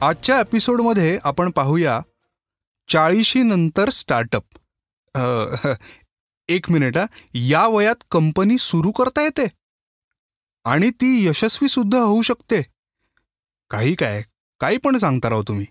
आजच्या एपिसोडमध्ये आपण पाहूया चाळीशी नंतर स्टार्टअप. एक मिनिट हा. या वयात कंपनी सुरू करता येते आणि ती यशस्वी सुद्धा होऊ शकते. काही काय काही पण सांगता राहो तुम्ही.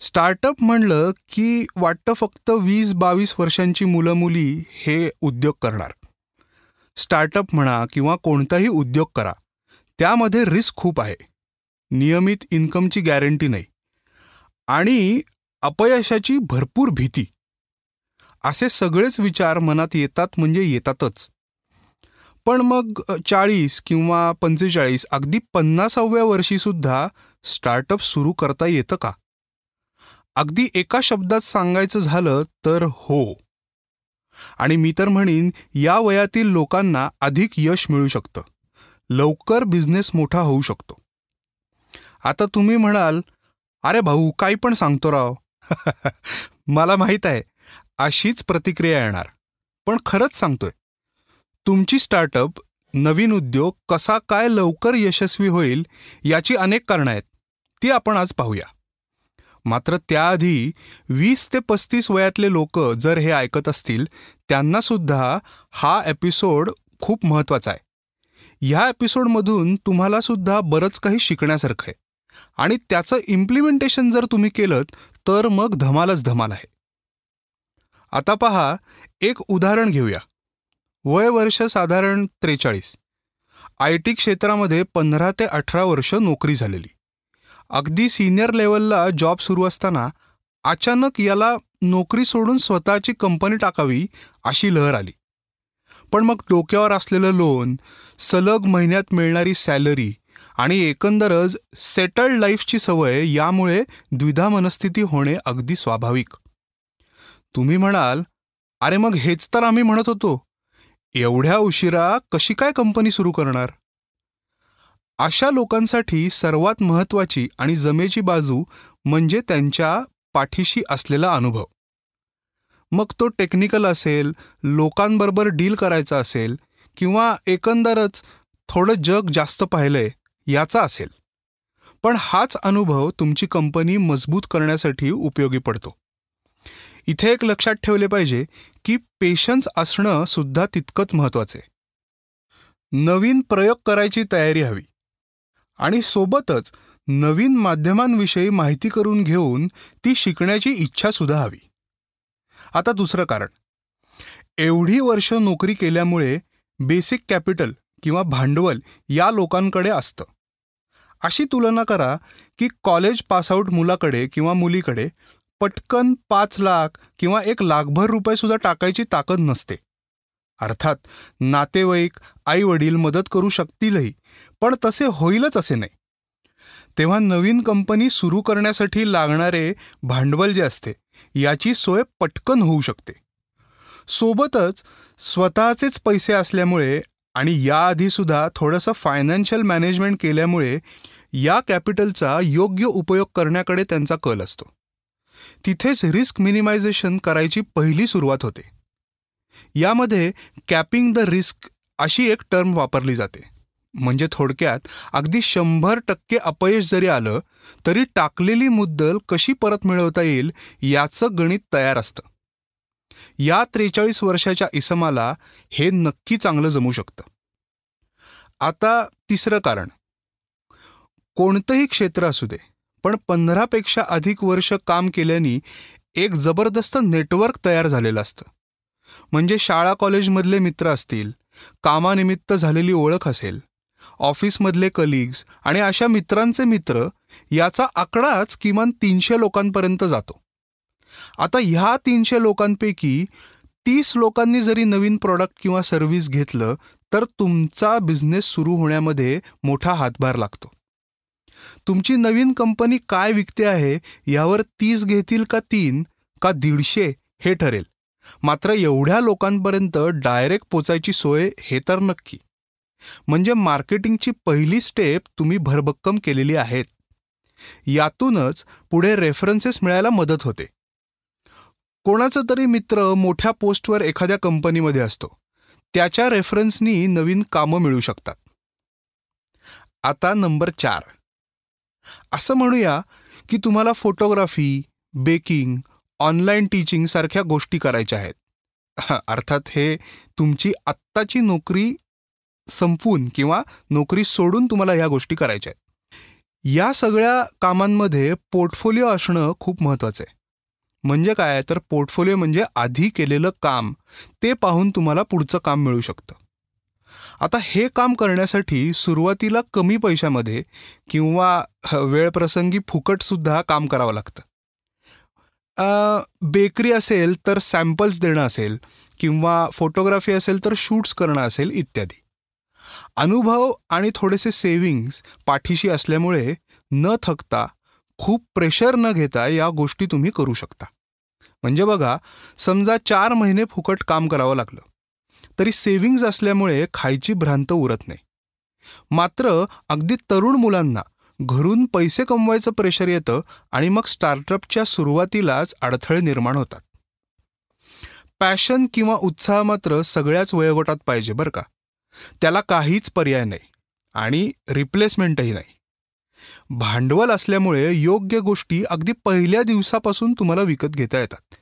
स्टार्टअप म्हणलं की वाटतं फक्त वीस बावीस वर्षांची मुलं मुली हे उद्योग करणार. स्टार्टअप म्हणा किंवा कोणताही उद्योग करा त्यामध्ये रिस्क खूप आहे. नियमित इन्कमची गॅरंटी नाही. आणि अपयशाची भरपूर भीती. असे सगळेच विचार मनात येतात म्हणजे येतातच. पण मग चाळीस किंवा पंचेचाळीस अगदी पन्नासाव्या वर्षीसुद्धा स्टार्टअप सुरू करता येतं का? अगदी एका शब्दात सांगायचं झालं तर हो. आणि मी तर म्हणेन या वयातील लोकांना अधिक यश मिळू शकतं. लवकर बिझनेस मोठा होऊ शकतो. आता तुम्ही म्हणाल अरे भाऊ काही पण सांगतो राव. मला माहीत आहे अशीच प्रतिक्रिया येणार पण खरंच सांगतोय. तुमची स्टार्टअप नवीन उद्योग कसा काय लवकर यशस्वी होईल याची अनेक कारणं आहेत. ती आपण आज पाहूया. मात्र त्याआधी वीस ते पस्तीस वयातले लोक जर हे ऐकत असतील त्यांना सुद्धा हा एपिसोड खूप महत्त्वाचा आहे. ह्या एपिसोडमधून तुम्हाला सुद्धा बरंच काही शिकण्यासारखं आहे. आणि त्याचं इम्प्लिमेंटेशन जर तुम्ही केलं तर मग धमालच धमाल आहे. आता पहा एक उदाहरण घेऊया. वय वर्ष साधारण त्रेचाळीस. आय टी क्षेत्रामध्ये पंधरा ते अठरा वर्ष नोकरी झालेली. अगदी सिनियर लेवलला जॉब सुरू असताना अचानक याला नोकरी सोडून स्वतःची कंपनी टाकावी अशी लहर आली. पण मग डोक्यावर असलेलं लोन सलग महिन्यात मिळणारी सॅलरी आणि एकंदरच सेटल्ड लाईफची सवय यामुळे द्विधा मनस्थिती होणे अगदी स्वाभाविक. तुम्ही म्हणाल अरे मग हेच तर आम्ही म्हणत होतो. एवढ्या उशिरा कशी काय कंपनी सुरू करणार? अशा लोकांसाठी सर्वात महत्वाची आणि जमेची बाजू म्हणजे त्यांच्या पाठीशी असलेला अनुभव. मग तो टेक्निकल असेल लोकांबरोबर डील करायचा असेल किंवा एकंदरच थोडं जग जास्त पाहिलंय याचा असेल. पण हाच अनुभव तुमची कंपनी मजबूत करण्यासाठी उपयोगी पडतो. इथे एक लक्षात ठेवले पाहिजे की पेशन्स असणं सुद्धा तितकंच महत्त्वाचे नवीन प्रयोग करायची तयारी हवी. आणि सोबतच नवीन माध्यमांविषयी माहिती करून घेऊन ती शिकण्याची इच्छासुद्धा हवी. आता दुसरं कारण. एवढी वर्ष नोकरी केल्यामुळे बेसिक कॅपिटल किंवा भांडवल या लोकांकडे असतं. अशी तुलना करा की कॉलेज पासआउट मुलाकडे किंवा मुलीकडे पटकन पाच लाख किंवा एक लाखभर रुपयेसुद्धा टाकायची ताकद नसते. अर्थात नातेवाईक आई वडील मदत करू शकतीलही पण तसे होईलच असे नाही. तेव्हा नवीन कंपनी सुरू करण्यासाठी लागणारे भांडवल जे असते याची सोय पटकन होऊ शकते. सोबतच स्वतःचेच पैसे असल्यामुळे आणि याआधी सुद्धा थोडंसं फायनान्शियल मॅनेजमेंट केल्यामुळे या कॅपिटलचा योग्य उपयोग करण्याकडे त्यांचा कल असतो. तिथेच रिस्क मिनिमायझेशन करायची पहिली सुरुवात होते. यामध्ये कॅपिंग द रिस्क अशी एक टर्म वापरली जाते. म्हणजे थोडक्यात अगदी शंभर टक्के अपयश जरी आलं तरी टाकलेली मुद्दल कशी परत मिळवता येईल याचं गणित तयार असतं. या त्रेचाळीस वर्षाच्या इसमाला हे नक्की चांगलं जमू शकतं. आता तिसरं कारण. कोणतंही क्षेत्र असू दे पण पंधरापेक्षा अधिक वर्ष काम केल्याने एक जबरदस्त नेटवर्क तयार झालेलं असतं. म्हणजे शाळा कॉलेजमधले मित्र असतील कामानिमित्त झालेली ओळख असेल ऑफिसमधले कलिग्स आणि अशा मित्रांचे मित्र याचा आकडाच किमान तीनशे लोकांपर्यंत जातो. आता ह्या तीनशे लोकांपैकी तीस लोकांनी जरी नवीन प्रॉडक्ट किंवा सर्व्हिस घेतलं तर तुमचा बिझनेस सुरू होण्यामध्ये मोठा हातभार लागतो. तुमची नवीन कंपनी काय विकते आहे यावर तीस घेतील का तीन का दीडशे हे ठरेल. मात्र एवढ्या लोकांपर्यंत डायरेक्ट पोचायची सोय हे तर नक्की. म्हणजे मार्केटिंगची पहिली स्टेप तुम्ही भरभक्कम केलेली आहेत. यातूनच पुढे रेफरन्सेस मिळायला मदत होते. कोणाचा तरी मित्र मोठ्या पोस्टवर एखाद्या कंपनीमध्ये असतो. त्याच्या रेफरन्सनी नवीन कामं मिळू शकतात. आता नंबर चार. असं म्हणूया की तुम्हाला फोटोग्राफी बेकिंग ऑनलाईन टीचिंग सारख्या गोष्टी करायच्या आहेत. अर्थात हे तुमची आत्ताची नोकरी संपवून किंवा नोकरी सोडून तुम्हाला ह्या गोष्टी करायच्या आहेत. या सगळ्या कामांमध्ये पोर्टफोलिओ असणं खूप महत्त्वाचं आहे. म्हणजे काय तर पोर्टफोलिओ म्हणजे आधी केलेलं काम. ते पाहून तुम्हाला पुढचं काम मिळू शकतं. आता हे काम करण्यासाठी सुरुवातीला कमी पैशामध्ये किंवा वेळप्रसंगी फुकटसुद्धा काम करावं लागतं. बेकरी असेल तर सॅम्पल्स देणं असेल किंवा फोटोग्राफी असेल तर शूट्स करणं असेल इत्यादी. अनुभव आणि थोडेसे सेविंग्स पाठीशी असल्यामुळे न थकता खूप प्रेशर न घेता या गोष्टी तुम्ही करू शकता. म्हणजे बघा समजा चार महिने फुकट काम करावं लागलं. तरी सेव्हिंग्ज असल्यामुळे खायची भ्रांत उरत नाही. मात्र अगदी तरुण मुलांना घरून पैसे कमवायचं प्रेशर येतं आणि मग स्टार्टअपच्या सुरुवातीलाच अडथळे निर्माण होतात. पॅशन किंवा उत्साह मात्र सगळ्याच वयोगटात पाहिजे बरं का. त्याला काहीच पर्याय नाही आणि रिप्लेसमेंटही नाही. भांडवल असल्यामुळे योग्य गोष्टी अगदी पहिल्या दिवसापासून तुम्हाला विकत घेता येतात.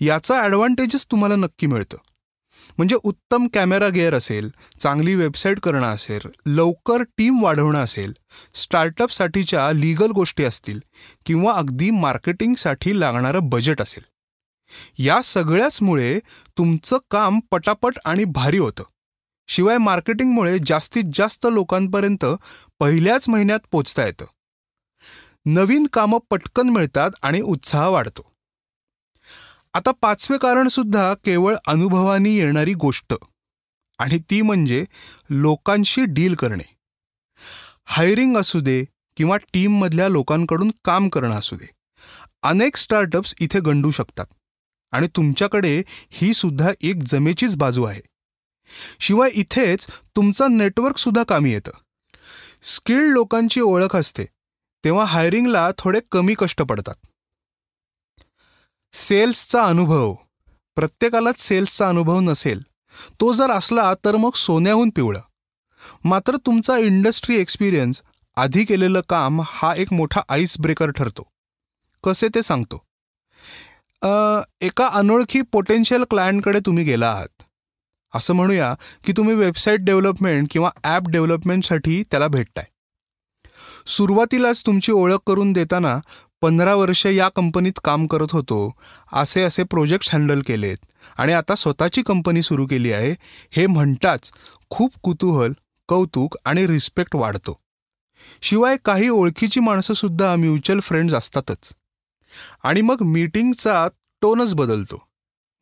याचा ॲडव्हान्टेजेस तुम्हाला नक्की मिळतं. म्हणजे उत्तम कॅमेरा गेअर असेल चांगली वेबसाईट करणं असेल लवकर टीम वाढवणं असेल स्टार्टअपसाठीच्या लीगल गोष्टी असतील किंवा अगदी मार्केटिंगसाठी लागणारं बजेट असेल. या सगळ्याचमुळे तुमचं काम पटापट आणि भारी होतं. शिवाय मार्केटिंगमुळे जास्तीत जास्त लोकांपर्यंत पहिल्याच महिन्यात पोचता येतं. नवीन कामं पटकन मिळतात आणि उत्साह वाढतो. आता पाचवे कारण सुद्धा केवळ अनुभवानी येणारी गोष्ट. आणि ती म्हणजे लोकांशी डील करणे. हायरिंग असू दे किंवा टीममधल्या लोकांकडून काम करणं असू दे. अनेक स्टार्टअप्स इथे गंडू शकतात. आणि तुमच्याकडे ही सुद्धा एक जमेचीच बाजू आहे. शिवाय इथेच तुमचं नेटवर्कसुद्धा कामी येतं. स्किल्ड लोकांची ओळख असते तेव्हा हायरिंगला थोडे कमी कष्ट पडतात. सेल्सचा अनुभव. प्रत्येकालाच सेल्सचा अनुभव नसेल तो जर असला तर मग सोन्याहून पिवळं. मात्र तुमचा इंडस्ट्री एक्सपिरियन्स आधी केलेलं काम हा एक मोठा आईस ब्रेकर ठरतो. कसे ते सांगतो. एका अनोळखी पोटेन्शियल क्लायंटकडे तुम्ही गेला आहात. असं म्हणूया की तुम्ही वेबसाईट डेव्हलपमेंट किंवा ॲप डेव्हलपमेंटसाठी त्याला भेटताय. सुरुवातीलाच तुमची ओळख करून देताना पंधरा वर्ष या कंपनीत काम करत होतो असे असे प्रोजेक्ट्स हँडल केलेत. आणि आता स्वतःची कंपनी सुरू केली आहे हे म्हणताच खूप कुतूहल कौतुक आणि रिस्पेक्ट वाढतो. शिवाय काही ओळखीची माणसंसुद्धा म्युच्युअल फ्रेंड्स असतातच. आणि मग मीटिंगचा टोनच बदलतो.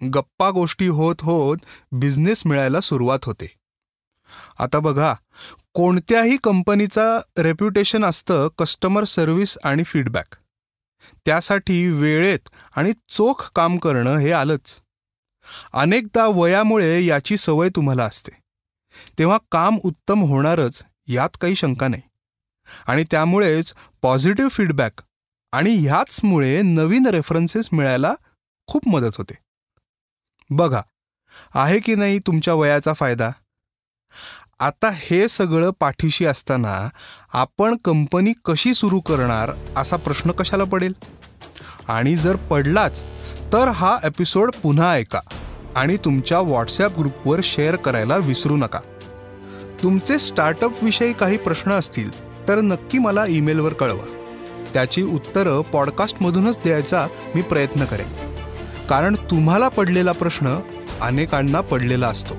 गप्पा गोष्टी होत होत बिझनेस मिळायला सुरुवात होते. आता बघा कोणत्याही कंपनीचा रेप्युटेशन असतं कस्टमर सर्व्हिस आणि फीडबॅक त्यासाठी वेळेत आणि चोख काम करणं हे आलंच. अनेकदा वयामुळे याची सवय तुम्हाला असते. तेव्हा काम उत्तम होणारच यात काही शंका नाही. आणि त्यामुळेच पॉझिटिव्ह फीडबॅक आणि ह्याचमुळे नवीन रेफरन्सेस मिळायला खूप मदत होते. बघा आहे की नाही तुमच्या वयाचा फायदा? आता हे सगळं पाठीशी असताना आपण कंपनी कशी सुरू करणार असा प्रश्न कशाला पडेल? आणि जर पडलाच तर हा एपिसोड पुन्हा ऐका आणि तुमच्या व्हॉट्सॲप ग्रुपवर शेअर करायला विसरू नका. तुमचे स्टार्टअप विषयी काही प्रश्न असतील तर नक्की मला ईमेलवर कळवा. त्याची उत्तरं पॉडकास्टमधूनच द्यायचा मी प्रयत्न करेन. कारण तुम्हाला पडलेला प्रश्न अनेकांना पडलेला असतो.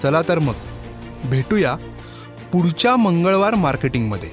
चला तर मग भेटूया पुढच्या मंगळवार मार्केटिंगमध्ये.